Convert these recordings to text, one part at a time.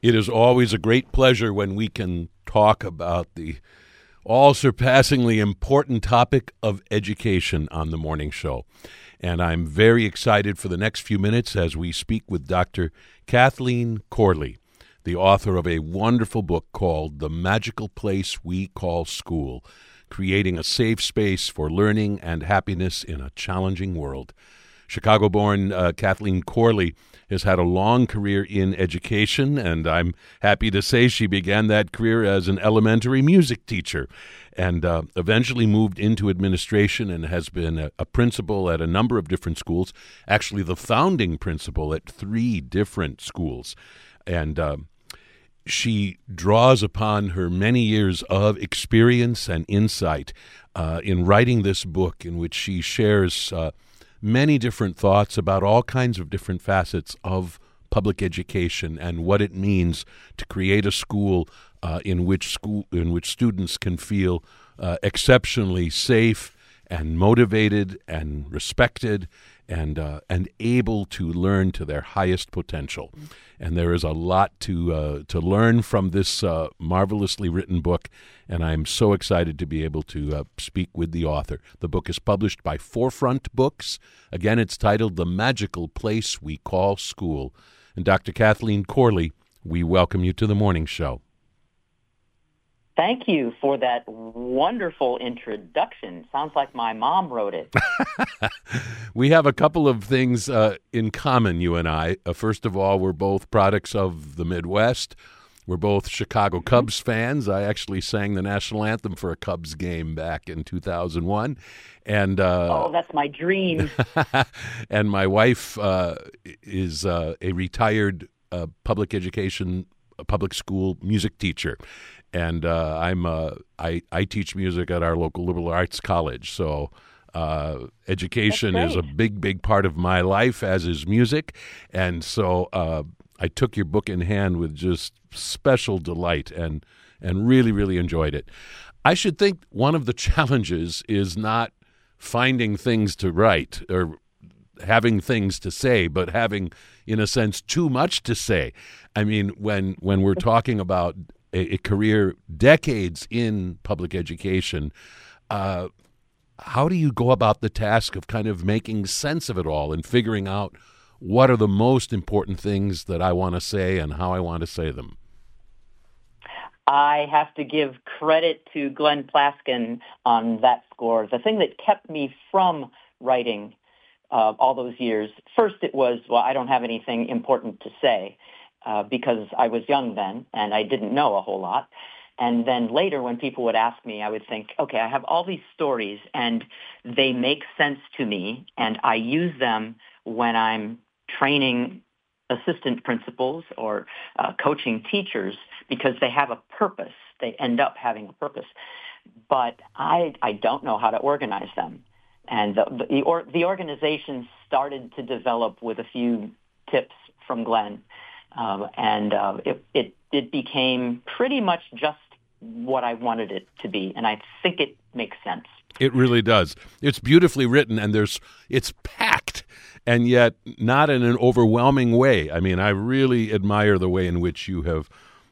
It is always a great pleasure when we can talk about the all surpassingly important topic of education on the morning show. And I'm very excited for the next few minutes as we speak with Dr. Kathleen Corley, the author of a wonderful book called The Magical Place We Call School Creating a Safe Space for Learning and Happiness in a Challenging World. Chicago born uh, Kathleen Corley has had a long career in education, and I'm happy to say she began that career as an elementary music teacher and uh, eventually moved into administration and has been a, a, principal at a number of different schools, actually, the founding principal at three different schools. And uh, she draws upon her many years of experience and insight uh, in writing this book, in which she shares uh, many different thoughts about all kinds of different facets of public education and what it means to create a school uh, in which school in which students can feel uh, exceptionally safe and motivated and respected and uh, and able to learn to their highest potential. And there is a lot to uh, to learn from this uh, marvelously written book, and I'm so excited to be able to uh, speak with the author. The book is published by Forefront Books. Again, it's titled "The Magical Place We Call School." And Dr. Kathleen Corley, we welcome you to the morning show. Thank you for that wonderful introduction. Sounds like my mom wrote it. we have a couple of things uh, in common, you and I. Uh, first of all, we're both products of the Midwest. We're both Chicago mm-hmm. Cubs fans. I actually sang the national anthem for a Cubs game back in 2001. And uh, oh, that's my dream. and my wife uh, is uh, a retired uh, public education, public school music teacher and uh, I'm uh, I I teach music at our local liberal arts college. So uh, education is a big big part of my life, as is music, and so uh, I took your book in hand with just special delight and and really really enjoyed it. I should think one of the challenges is not finding things to write or having things to say, but having, in a sense, too much to say. I mean, when when we're talking about a, a career decades in public education. Uh, how do you go about the task of kind of making sense of it all and figuring out what are the most important things that I want to say and how I want to say them? I have to give credit to Glenn Plaskin on that score. The thing that kept me from writing uh, all those years, first it was, well, I don't have anything important to say uh, because I was young then and I didn't know a whole lot. And then later when people would ask me, I would think, okay, I have all these stories and they make sense to me and I use them when I'm training assistant principals or uh, coaching teachers because they have a purpose. They end up having a purpose. But I, I don't know how to organize them. And the, the, or, the organization started to develop with a few tips from Glenn. Um, and uh, it, it, it became pretty much just what I wanted it to be, and I think it makes sense. It really does. It's beautifully written, and there's it's packed, and yet not in an overwhelming way. I mean, I really admire the way in which you have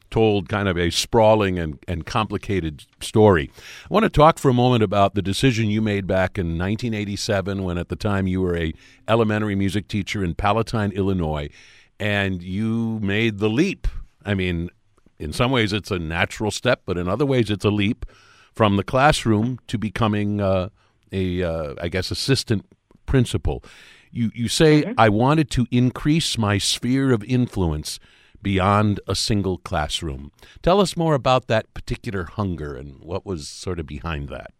told kind of a sprawling and, and complicated story. I want to talk for a moment about the decision you made back in 1987 when at the time you were a elementary music teacher in Palatine, Illinois and you made the leap. I mean, in some ways it's a natural step, but in other ways it's a leap from the classroom to becoming uh, a, uh, I guess, assistant principal. You you say mm-hmm. I wanted to increase my sphere of influence beyond a single classroom. Tell us more about that particular hunger and what was sort of behind that.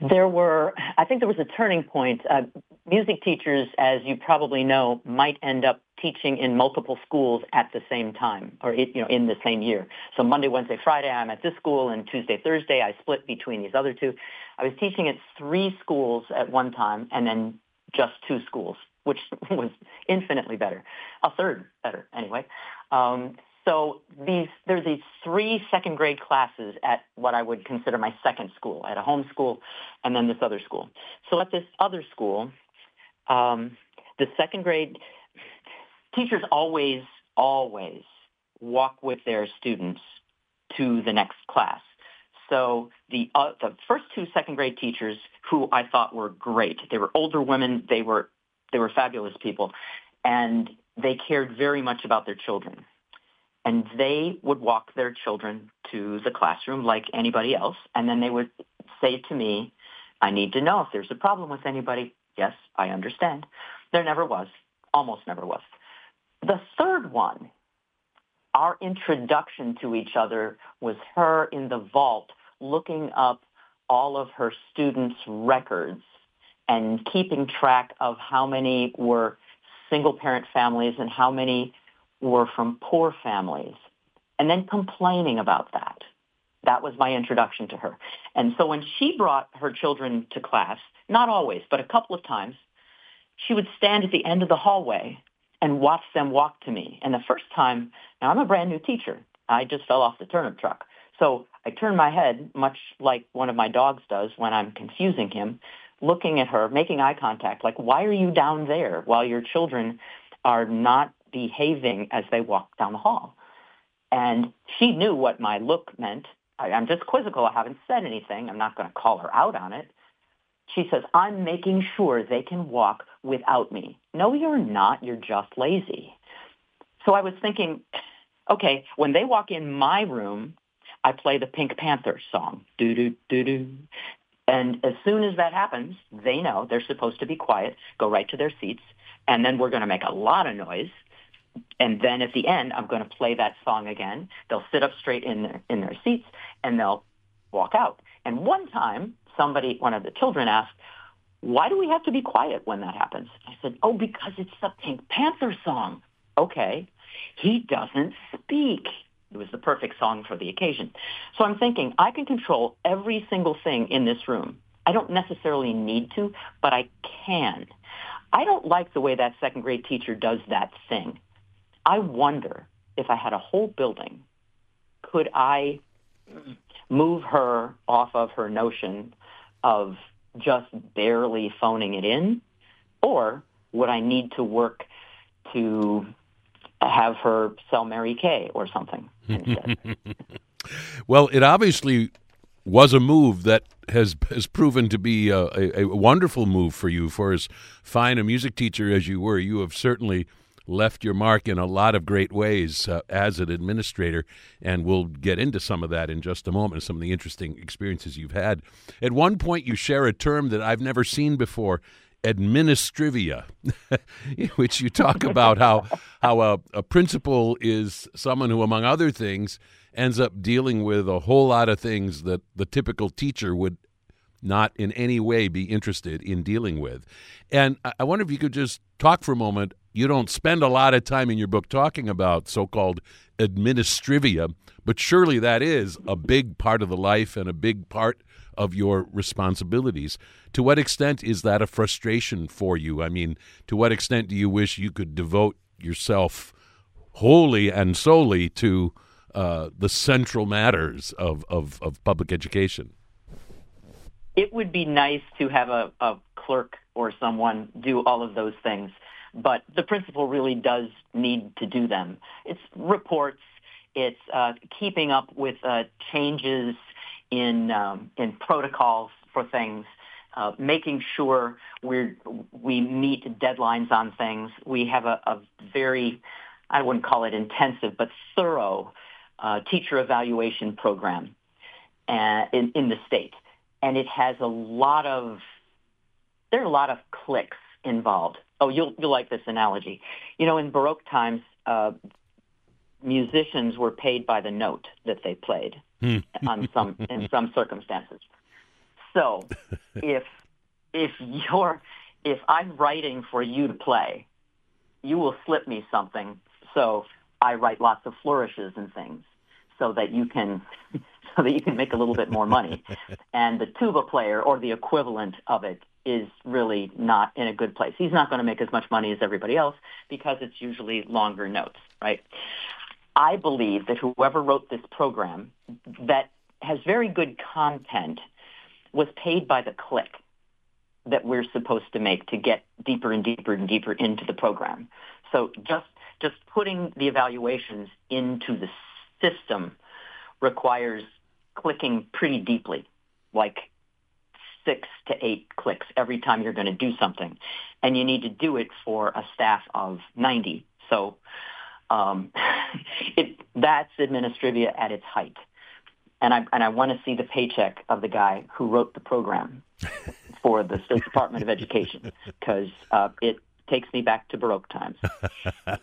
There were, I think there was a turning point. Uh, music teachers, as you probably know, might end up teaching in multiple schools at the same time or you know in the same year. So Monday, Wednesday, Friday I'm at this school and Tuesday, Thursday I split between these other two. I was teaching at three schools at one time and then just two schools, which was infinitely better. A third better anyway. Um, so these there's these three second grade classes at what I would consider my second school, at a home school, and then this other school. So at this other school, um, the second grade teachers always always walk with their students to the next class. So the uh, the first two second grade teachers who I thought were great. They were older women. They were they were fabulous people, and they cared very much about their children. And they would walk their children to the classroom like anybody else, and then they would say to me, "I need to know if there's a problem with anybody." Yes, I understand. There never was. Almost never was. The third one our introduction to each other was her in the vault looking up all of her students' records and keeping track of how many were single parent families and how many were from poor families, and then complaining about that. That was my introduction to her. And so when she brought her children to class, not always, but a couple of times, she would stand at the end of the hallway and watch them walk to me. And the first time, now I'm a brand new teacher. I just fell off the turnip truck. So I turn my head, much like one of my dogs does when I'm confusing him, looking at her, making eye contact, like, why are you down there while your children are not behaving as they walk down the hall? And she knew what my look meant. I, I'm just quizzical. I haven't said anything. I'm not going to call her out on it. She says, I'm making sure they can walk without me. No, you're not. You're just lazy. So I was thinking, okay, when they walk in my room, I play the Pink Panther song. Do do do do. And as soon as that happens, they know they're supposed to be quiet, go right to their seats, and then we're going to make a lot of noise. And then at the end, I'm going to play that song again. They'll sit up straight in their in their seats and they'll walk out. And one time, somebody, one of the children asked, "Why do we have to be quiet when that happens?" I said, "Oh, because it's the Pink Panther song." Okay. He doesn't speak. It was the perfect song for the occasion. So I'm thinking I can control every single thing in this room. I don't necessarily need to, but I can. I don't like the way that second grade teacher does that thing. I wonder if I had a whole building, could I move her off of her notion of just barely phoning it in? Or would I need to work to have her sell Mary Kay or something instead. well, it obviously was a move that has has proven to be a, a, a, wonderful move for you. For as fine a music teacher as you were, you have certainly left your mark in a lot of great ways uh, as an administrator, and we'll get into some of that in just a moment. Some of the interesting experiences you've had. At one point, you share a term that I've never seen before administrivia, which you talk about how how a, a principal is someone who, among other things, ends up dealing with a whole lot of things that the typical teacher would not in any way be interested in dealing with. And I wonder if you could just talk for a moment. You don't spend a lot of time in your book talking about so called administrivia, but surely that is a big part of the life and a big part of your responsibilities. To what extent is that a frustration for you? I mean, to what extent do you wish you could devote yourself wholly and solely to uh, the central matters of, of, of, public education? It would be nice to have a, a clerk or someone do all of those things, but the principal really does need to do them. It's reports, it's uh, keeping up with uh, changes in um, in protocols for things, uh, making sure we we meet deadlines on things. We have a, a, very, I wouldn't call it intensive, but thorough uh, teacher evaluation program uh, in in the state, and it has a lot of there are a lot of clicks involved. Oh, you'll you'll like this analogy. You know, in Baroque times, uh, musicians were paid by the note that they played hmm. on some in some circumstances. So if if you're if I'm writing for you to play, you will slip me something. So I write lots of flourishes and things so that you can so that you can make a little bit more money. and the tuba player or the equivalent of it is really not in a good place. He's not going to make as much money as everybody else because it's usually longer notes, right? I believe that whoever wrote this program that has very good content was paid by the click that we're supposed to make to get deeper and deeper and deeper into the program. So just just putting the evaluations into the system requires clicking pretty deeply, like six to eight clicks every time you're going to do something. And you need to do it for a staff of 90. So um, it, that's administrivia at its height. And I, and I want to see the paycheck of the guy who wrote the program for the State Department of Education because uh, it takes me back to Baroque times.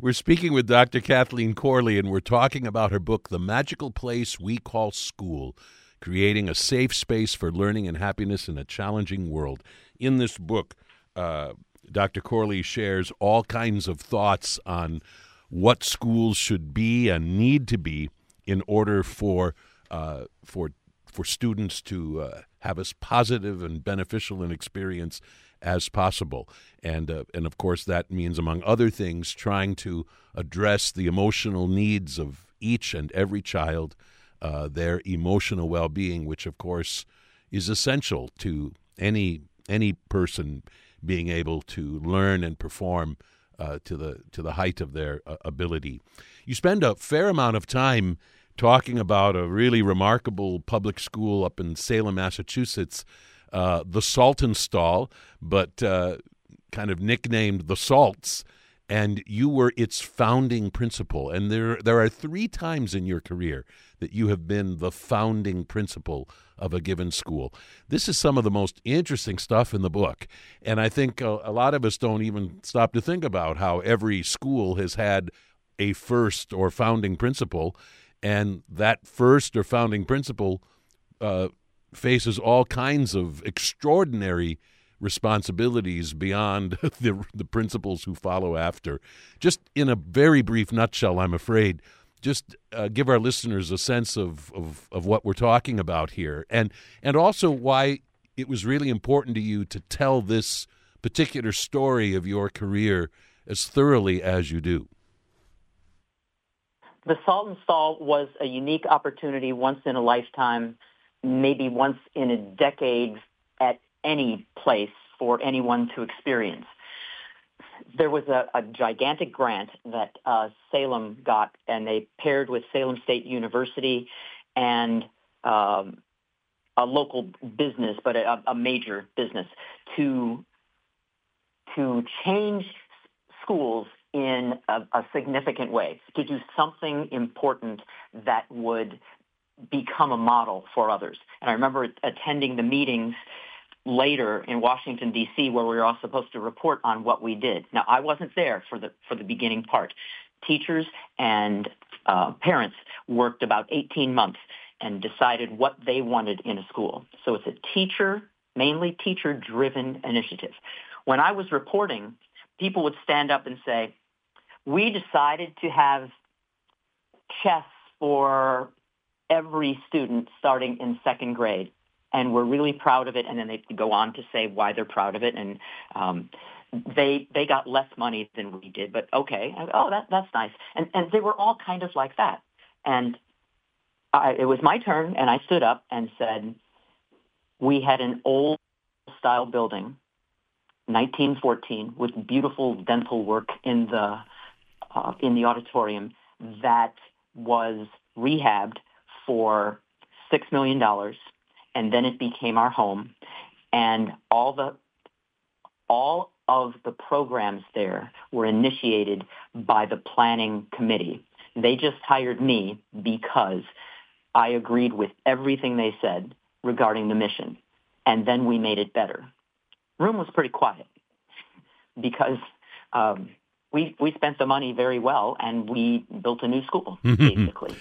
we're speaking with Dr. Kathleen Corley, and we're talking about her book, The Magical Place We Call School Creating a Safe Space for Learning and Happiness in a Challenging World. In this book, uh, Dr. Corley shares all kinds of thoughts on what schools should be and need to be in order for uh, for for students to uh, have as positive and beneficial an experience as possible. And, uh, and of course, that means, among other things, trying to address the emotional needs of each and every child, uh, their emotional well being, which, of course, is essential to any, any person being able to learn and perform uh, to, the, to the height of their uh, ability. You spend a fair amount of time talking about a really remarkable public school up in Salem, Massachusetts uh, the Saltonstall, but uh, kind of nicknamed the Salts. And you were its founding principal. And there, there are three times in your career that you have been the founding principal of a given school. This is some of the most interesting stuff in the book. And I think a, a lot of us don't even stop to think about how every school has had a first or founding principal. And that first or founding principal uh, faces all kinds of extraordinary responsibilities beyond the, the principals who follow after. Just in a very brief nutshell, I'm afraid, just uh, give our listeners a sense of, of, of what we're talking about here, and and also why it was really important to you to tell this particular story of your career as thoroughly as you do. The Saltonstall was a unique opportunity, once in a lifetime maybe once in a decade at any place for anyone to experience. There was a, a gigantic grant that uh, Salem got, and they paired with Salem State University and um, a local business, but a, a major business, to to change schools in a, a, significant way, to do something important that would become a model for others. And I remember attending the meetings later in Washington D.C. where we were all supposed to report on what we did. Now I wasn't there for the for the beginning part. Teachers and uh, parents worked about 18 months and decided what they wanted in a school. So it's a teacher, mainly teacher-driven initiative. When I was reporting, people would stand up and say, "We decided to have chess for every student starting in second grade. And we're really proud of it. And then they go on to say why they're proud of it. And um, they they got less money than we did, but okay. Oh, that that's nice. And and they were all kind of like that. And I, it was my turn, and I stood up and said, "We had an old style building, 1914, with beautiful dental work in the uh, in the auditorium that was rehabbed for $6 million, and then it became our home. And all the all of the programs there were initiated by the planning committee. They just hired me because I agreed with everything they said regarding the mission. And then we made it better. Room was pretty quiet because um, we we spent the money very well and we built a new school basically.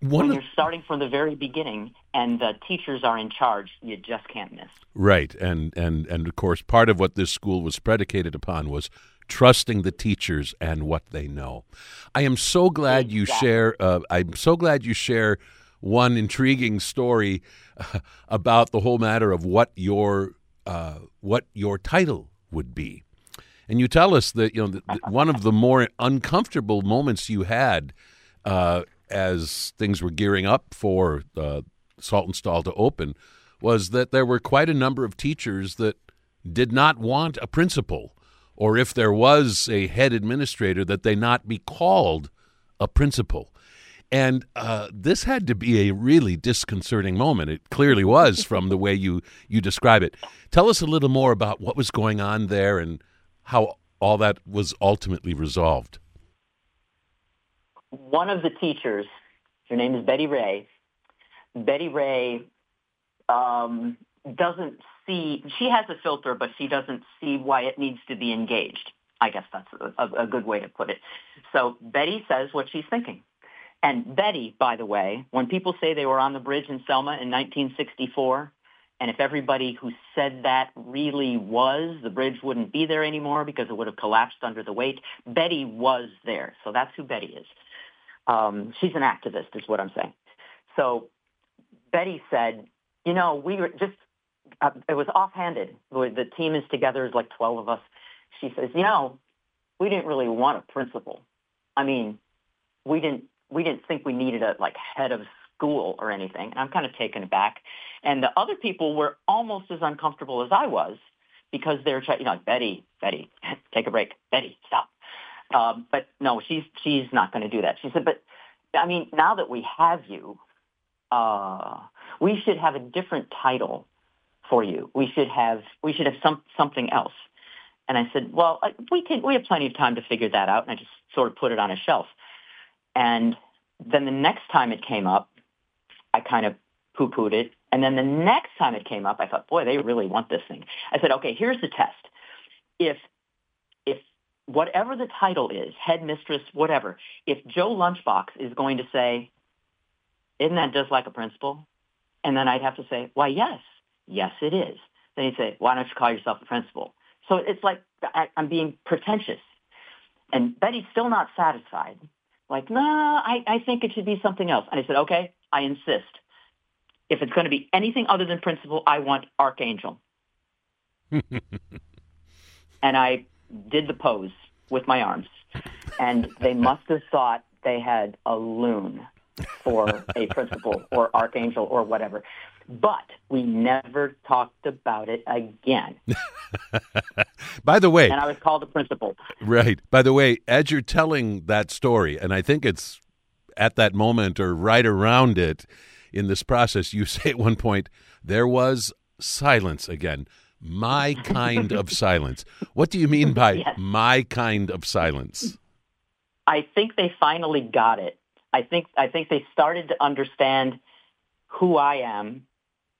One when you're starting from the very beginning and the teachers are in charge, you just can't miss. Right, and and and of course, part of what this school was predicated upon was trusting the teachers and what they know. I am so glad exactly. you share. Uh, I'm so glad you share one intriguing story uh, about the whole matter of what your uh, what your title would be, and you tell us that you know one of the more uncomfortable moments you had uh, as things were gearing up for uh, Saltonstall to open was that there were quite a number of teachers that did not want a principal or if there was a head administrator, that they not be called a principal. And uh, this had to be a really disconcerting moment. It clearly was from the way you, you describe it. Tell us a little more about what was going on there and how all that was ultimately resolved. One of the teachers, her name is Betty Ray. Betty Ray um, doesn't see, she has a filter, but she doesn't see why it needs to be engaged. I guess that's a, a good way to put it. So Betty says what she's thinking. And Betty, by the way, when people say they were on the bridge in Selma in 1964, and if everybody who said that really was, the bridge wouldn't be there anymore because it would have collapsed under the weight. Betty was there. So that's who Betty is. Um, she's an activist is what I'm saying. So Betty said, you know, we were just, uh, it was offhanded. The team is together, there's like 12 of us. She says, you know, we didn't really want a principal. I mean, we didn't we didn't think we needed a like head of school or anything. And I'm kind of taken aback. And the other people were almost as uncomfortable as I was because they're you know, Betty, Betty, take a break. Betty, stop. Um, but no, she's she's not going to do that. She said, but I mean, now that we have you, uh, we should have a different title for you. We should have we should have some something else. And I said, well, we can we have plenty of time to figure that out. And I just sort of put it on a shelf. And then the next time it came up, I kind of poo-pooed it. And then the next time it came up, I thought, boy, they really want this thing. I said, okay, here's the test. If whatever the title is, headmistress, whatever, if Joe Lunchbox is going to say, isn't that just like a principal? And then I'd have to say, why, yes, yes, it is. Then he'd say, why don't you call yourself a principal? So it's like I, I'm being pretentious. And Betty's still not satisfied like, no, I, I think it should be something else. And I said, okay, I insist. If it's going to be anything other than principal, I want archangel. and I did the pose with my arms. And they must have thought they had a loon for a principal or archangel or whatever. But we never talked about it again. By the way, and I was called a principal. Right. By the way, as you're telling that story, and I think it's at that moment or right around it in this process, you say at one point, there was silence again. My kind of silence. What do you mean by yes. my kind of silence? I think they finally got it. I think I think they started to understand who I am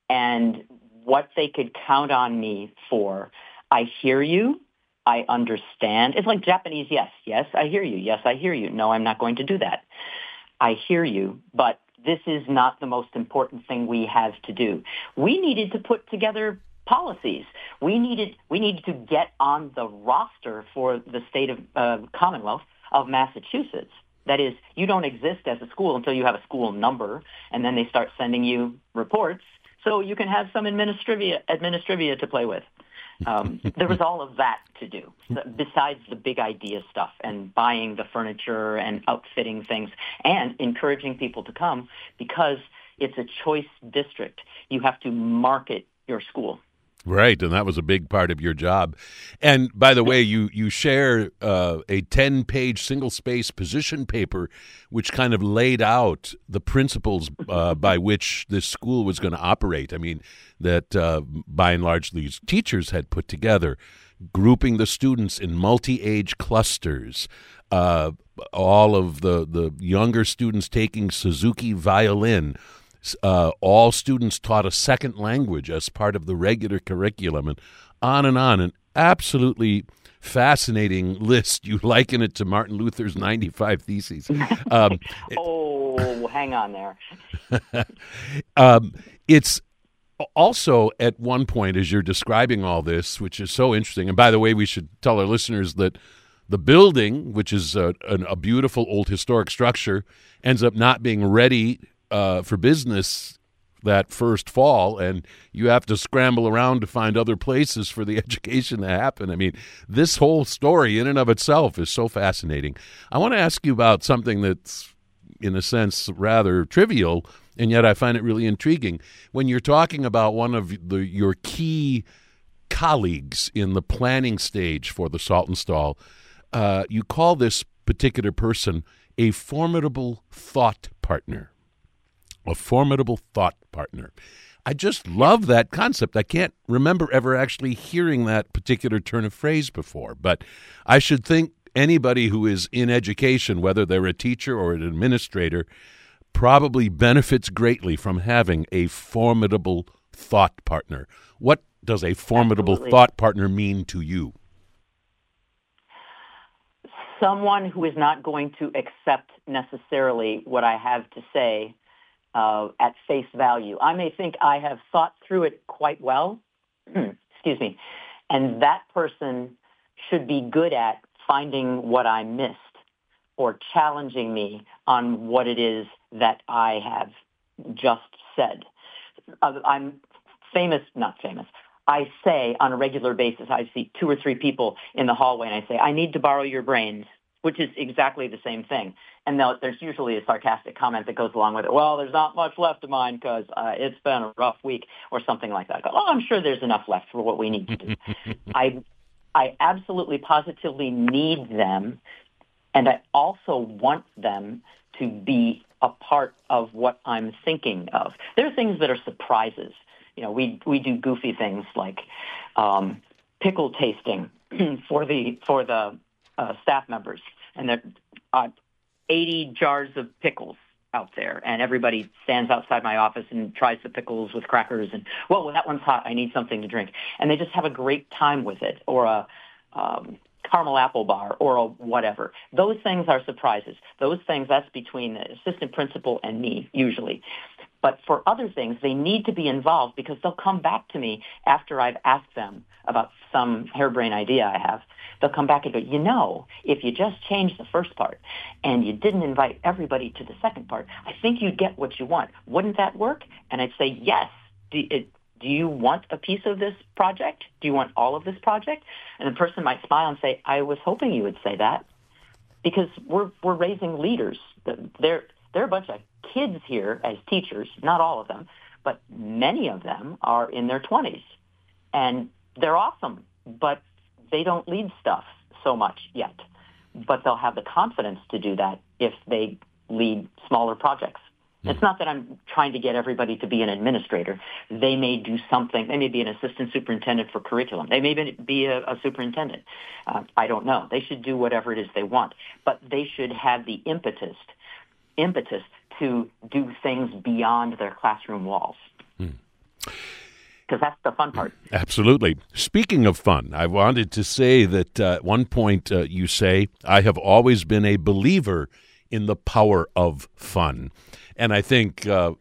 and what they could count on me for. I hear you. I understand. It's like Japanese, yes, yes, I hear you. Yes, I hear you. No, I'm not going to do that. I hear you, but this is not the most important thing we have to do. We needed to put together policies. We needed we needed to get on the roster for the state of uh, Commonwealth of Massachusetts. That is, you don't exist as a school until you have a school number, and then they start sending you reports so you can have some administrivia, administrivia to play with. Um, there was all of that to do besides the big idea stuff and buying the furniture and outfitting things and encouraging people to come because it's a choice district. You have to market your school. Right, and that was a big part of your job. And by the way, you you share uh, a ten page single space position paper, which kind of laid out the principles uh, by which this school was going to operate. I mean, that uh, by and large these teachers had put together, grouping the students in multi age clusters. Uh, all of the the younger students taking Suzuki violin uh, all students taught a second language as part of the regular curriculum, and on and on. An absolutely fascinating list. You liken it to Martin Luther's 95 Theses. Um, oh, hang on there. um, it's also at one point, as you're describing all this, which is so interesting, and by the way, we should tell our listeners that the building, which is a, a beautiful old historic structure, ends up not being ready uh, for business that first fall, and you have to scramble around to find other places for the education to happen. I mean, this whole story in and of itself is so fascinating. I want to ask you about something that's, in a sense, rather trivial, and yet I find it really intriguing. When you're talking about one of the, your key colleagues in the planning stage for the Saltonstall, uh, you call this particular person a formidable thought partner. A formidable thought partner. I just love that concept. I can't remember ever actually hearing that particular turn of phrase before, but I should think anybody who is in education, whether they're a teacher or an administrator, probably benefits greatly from having a formidable thought partner. What does a formidable Absolutely. thought partner mean to you? Someone who is not going to accept necessarily what I have to say uh, at face value. I may think I have thought through it quite well, excuse me, and that person should be good at finding what I missed or challenging me on what it is that I have just said. Uh, I'm famous, not famous. I say on a regular basis, I see two or three people in the hallway and I say, I need to borrow your brains, which is exactly the same thing. And there's usually a sarcastic comment that goes along with it. Well, there's not much left of mine because uh, it's been a rough week or something like that. I go, oh, I'm sure there's enough left for what we need to do. I, I absolutely positively need them. And I also want them to be a part of what I'm thinking of. There are things that are surprises. You know, we we do goofy things like um, pickle tasting for the for the uh, staff members, and there are 80 jars of pickles out there, and everybody stands outside my office and tries the pickles with crackers, and well, that one's hot. I need something to drink, and they just have a great time with it, or a um, caramel apple bar or a whatever. Those things are surprises. Those things, that's between the assistant principal and me, usually. But for other things, they need to be involved because they'll come back to me after I've asked them about some harebrained idea I have. They'll come back and go, you know, if you just changed the first part and you didn't invite everybody to the second part, I think you'd get what you want. Wouldn't that work? And I'd say, yes. Do, it, do you want a piece of this project? Do you want all of this project? And the person might smile and say, I was hoping you would say that because we're, we're raising leaders. There, there are a bunch of kids here as teachers, not all of them, but many of them are in their 20s. And they're awesome, but they don't lead stuff so much yet. But they'll have the confidence to do that if they lead smaller projects. Mm-hmm. It's not that I'm trying to get everybody to be an administrator. They may do something. They may be an assistant superintendent for curriculum. They may be a, a superintendent. Uh, I don't know. They should do whatever it is they want, but they should have the impetus, impetus to do things beyond their classroom walls. Mm because that's the fun part. Absolutely. Speaking of fun, I wanted to say that uh, at one point uh, you say, I have always been a believer in the power of fun. And I think uh,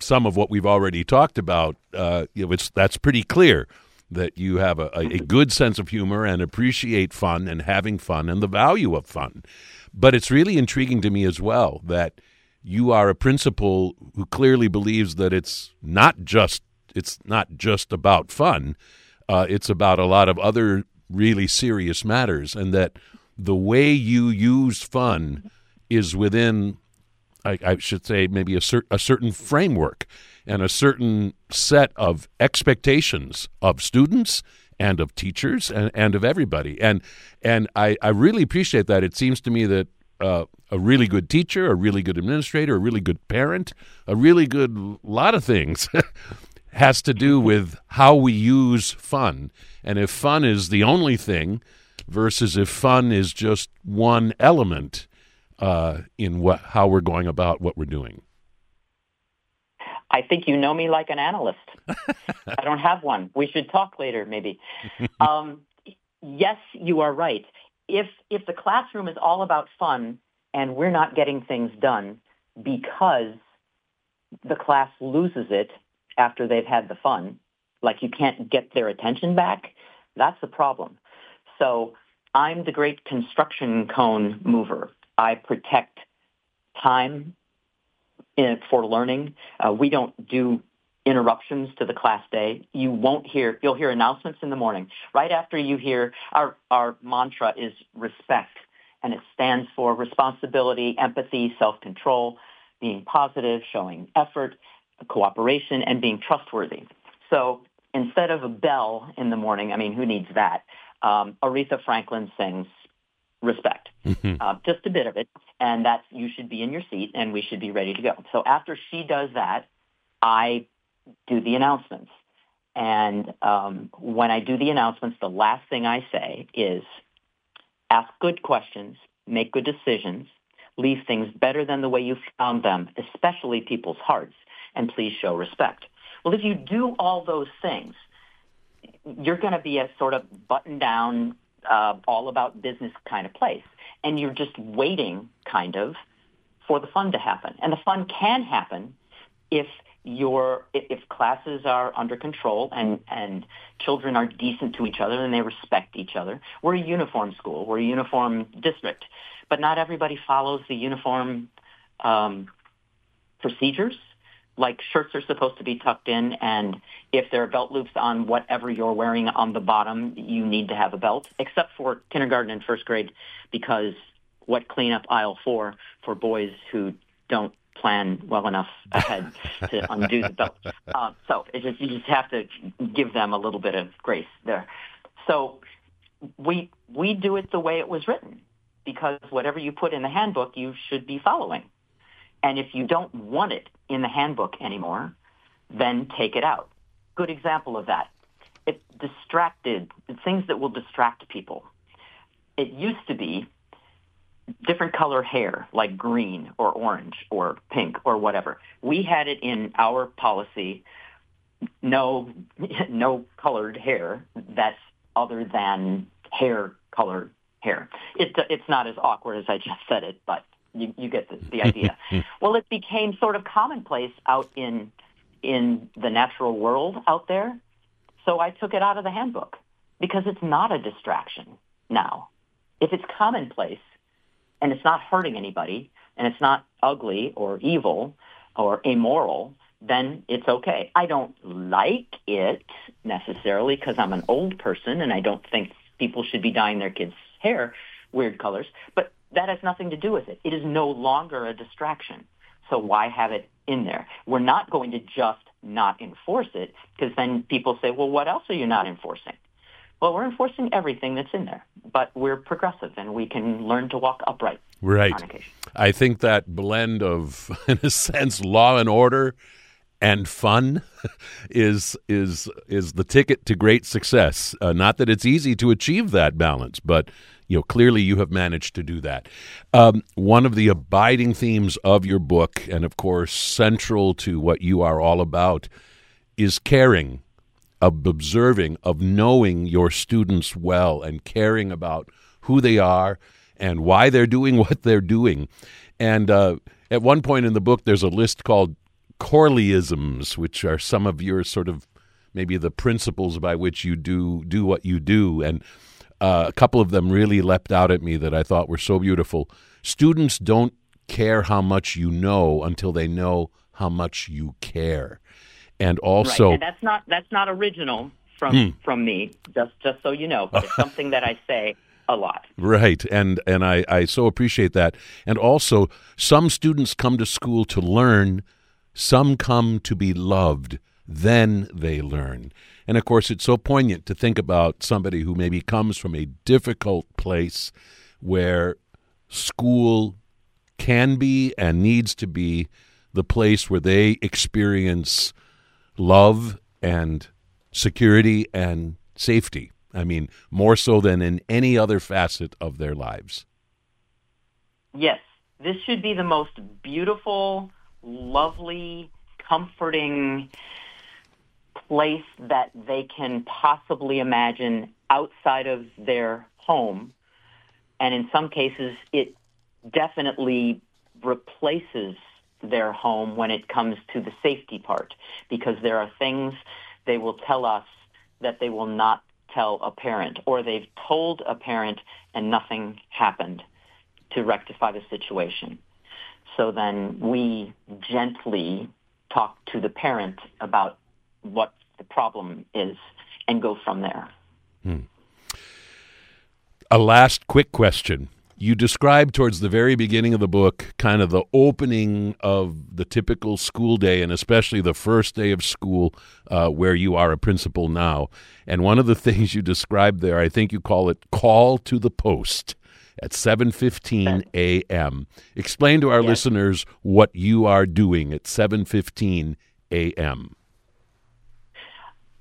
some of what we've already talked about, uh, you know, it's, that's pretty clear that you have a, a good sense of humor and appreciate fun and having fun and the value of fun. But it's really intriguing to me as well that you are a principal who clearly believes that it's not just it's not just about fun. Uh, it's about a lot of other really serious matters, and that the way you use fun is within, I, I should say, maybe a, cer- a certain framework and a certain set of expectations of students and of teachers and, and of everybody. And and I, I really appreciate that. It seems to me that uh, a really good teacher, a really good administrator, a really good parent, a really good lot of things has to do with how we use fun. And if fun is the only thing versus if fun is just one element uh, in what, how we're going about what we're doing. I think you know me like an analyst. I don't have one. We should talk later, maybe. Um, yes, you are right. If if the classroom is all about fun and we're not getting things done because the class loses it after they've had the fun, like you can't get their attention back, that's the problem. So I'm the great construction cone mover. I protect time in, for learning. Uh, we don't do interruptions to the class day. You won't hear, you'll hear announcements in the morning. Right after you hear, our, our mantra is respect, and it stands for responsibility, empathy, self-control, being positive, showing effort, cooperation and being trustworthy. So instead of a bell in the morning, I mean, who needs that? Um, Aretha Franklin sings respect, mm-hmm. uh, just a bit of it, and that you should be in your seat and we should be ready to go. So after she does that, I do the announcements. And um, when I do the announcements, the last thing I say is ask good questions, make good decisions, leave things better than the way you found them, especially people's hearts, and please show respect. Well, if you do all those things, you're going to be a sort of button down, uh, all about business kind of place. And you're just waiting kind of for the fun to happen. And the fun can happen if your if classes are under control and and children are decent to each other and they respect each other. We're a uniform school. We're a uniform district, but not everybody follows the uniform um, procedures. Like shirts are supposed to be tucked in, and if there are belt loops on whatever you're wearing on the bottom, you need to have a belt, except for kindergarten and first grade, because what clean up aisle four for boys who don't plan well enough ahead to undo the belt. Uh, so it just, you just have to give them a little bit of grace there. So we we do it the way it was written because whatever you put in the handbook, you should be following. And if you don't want it in the handbook anymore, then take it out. Good example of that. It distracted things that will distract people. It used to be different color hair, like green or orange or pink or whatever. We had it in our policy, no, no colored hair that's other than hair colored hair. It, it's not as awkward as I just said it, but you, you get the, the idea. well, it became sort of commonplace out in in the natural world out there, so I took it out of the handbook because it's not a distraction now. If it's commonplace, and it's not hurting anybody and it's not ugly or evil or immoral, then it's okay. I don't like it necessarily because I'm an old person and I don't think people should be dyeing their kids' hair weird colors, but that has nothing to do with it. It is no longer a distraction. So why have it in there? We're not going to just not enforce it because then people say, well, what else are you not enforcing? Well, we're enforcing everything that's in there, but we're progressive and we can learn to walk upright. Right. I think that blend of, in a sense, law and order and fun is is is the ticket to great success. Uh, not that it's easy to achieve that balance, but you know clearly you have managed to do that. Um, one of the abiding themes of your book, and of course central to what you are all about, is caring of observing, of knowing your students well and caring about who they are and why they're doing what they're doing. And uh, at one point in the book, there's a list called Corleyisms, which are some of your sort of maybe the principles by which you do do what you do. And uh, a couple of them really leapt out at me that I thought were so beautiful. Students don't care how much you know until they know how much you care and also right. and that's not that's not original from hmm. from me just just so you know but it's something that i say a lot right and and i i so appreciate that and also some students come to school to learn some come to be loved then they learn and of course it's so poignant to think about somebody who maybe comes from a difficult place where school can be and needs to be the place where they experience love and security and safety. I mean, more so than in any other facet of their lives. Yes, this should be the most beautiful, lovely, comforting place that they can possibly imagine outside of their home. And in some cases, it definitely replaces their home when it comes to the safety part because there are things they will tell us that they will not tell a parent or they've told a parent and nothing happened to rectify the situation. So then we gently talk to the parent about what the problem is and go from there. Hmm. A last quick question You describe towards the very beginning of the book kind of the opening of the typical school day, and especially the first day of school uh, where you are a principal now. And one of the things you describe there, I think you call it call to the post at 7:15 a.m. Explain to our Yes. listeners what you are doing at 7:15 a.m.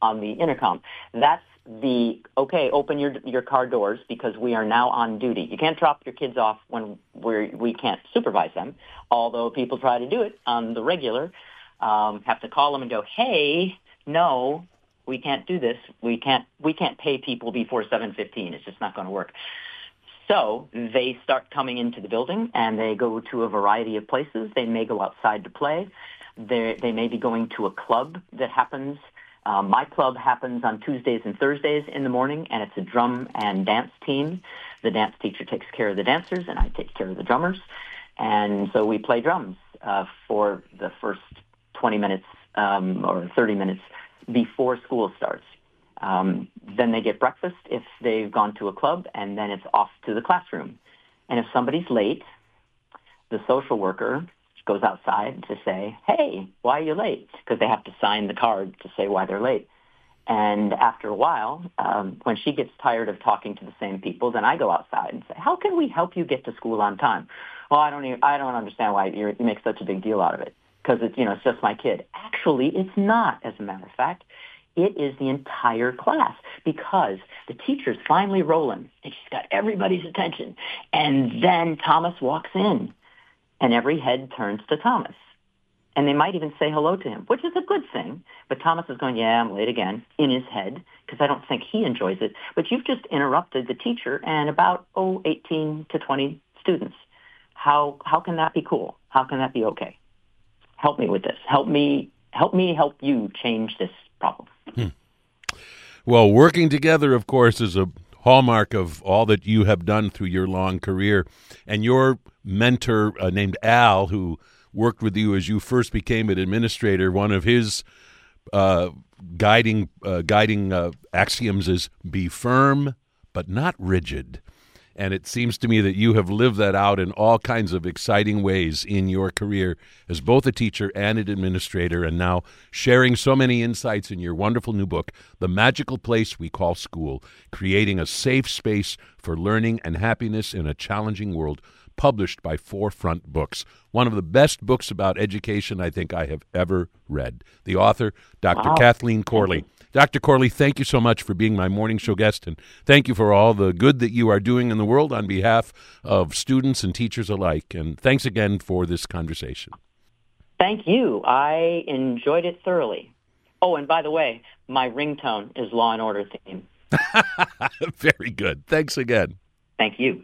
on the intercom. That's the okay. Open your your car doors because we are now on duty. You can't drop your kids off when we we can't supervise them. Although people try to do it on the regular, um, have to call them and go, hey, no, we can't do this. We can't we can't pay people before 7:15. It's just not going to work. So they start coming into the building and they go to a variety of places. They may go outside to play. They they may be going to a club that happens. Um, my club happens on Tuesdays and Thursdays in the morning, and it's a drum and dance team. The dance teacher takes care of the dancers, and I take care of the drummers. And so we play drums uh, for the first 20 minutes um, or 30 minutes before school starts. Um, then they get breakfast if they've gone to a club, and then it's off to the classroom. And if somebody's late, the social worker goes outside to say, "Hey, why are you late?" Because they have to sign the card to say why they're late. And after a while, um, when she gets tired of talking to the same people, then I go outside and say, "How can we help you get to school on time?" Well, I don't even, I don't understand why you make such a big deal out of it because it's you know it's just my kid. Actually, it's not. As a matter of fact, it is the entire class because the teacher's finally rolling and she's got everybody's attention, and then Thomas walks in, and every head turns to Thomas. And they might even say hello to him, which is a good thing. But Thomas is going, yeah, I'm late again, in his head, because I don't think he enjoys it. But you've just interrupted the teacher and about, oh, 18 to 20 students. How, how can that be cool? How can that be okay? Help me with this. Help me, help me help you change this problem. Hmm. Well, working together, of course, is a hallmark of all that you have done through your long career. And your mentor, uh, named Al, who worked with you as you first became an administrator, one of his uh, guiding uh, guiding uh, axioms is be firm but not rigid. And it seems to me that you have lived that out in all kinds of exciting ways in your career as both a teacher and an administrator, and now sharing so many insights in your wonderful new book, The Magical Place We Call School Creating a Safe Space for Learning and Happiness in a Challenging World, published by Forefront Books. One of the best books about education I think I have ever read. The author, Dr. Wow. Kathleen Corley. Dr. Corley, thank you so much for being my morning show guest, and thank you for all the good that you are doing in the world on behalf of students and teachers alike. And thanks again for this conversation. Thank you. I enjoyed it thoroughly. Oh, and by the way, my ringtone is Law and Order theme. Very good. Thanks again. Thank you.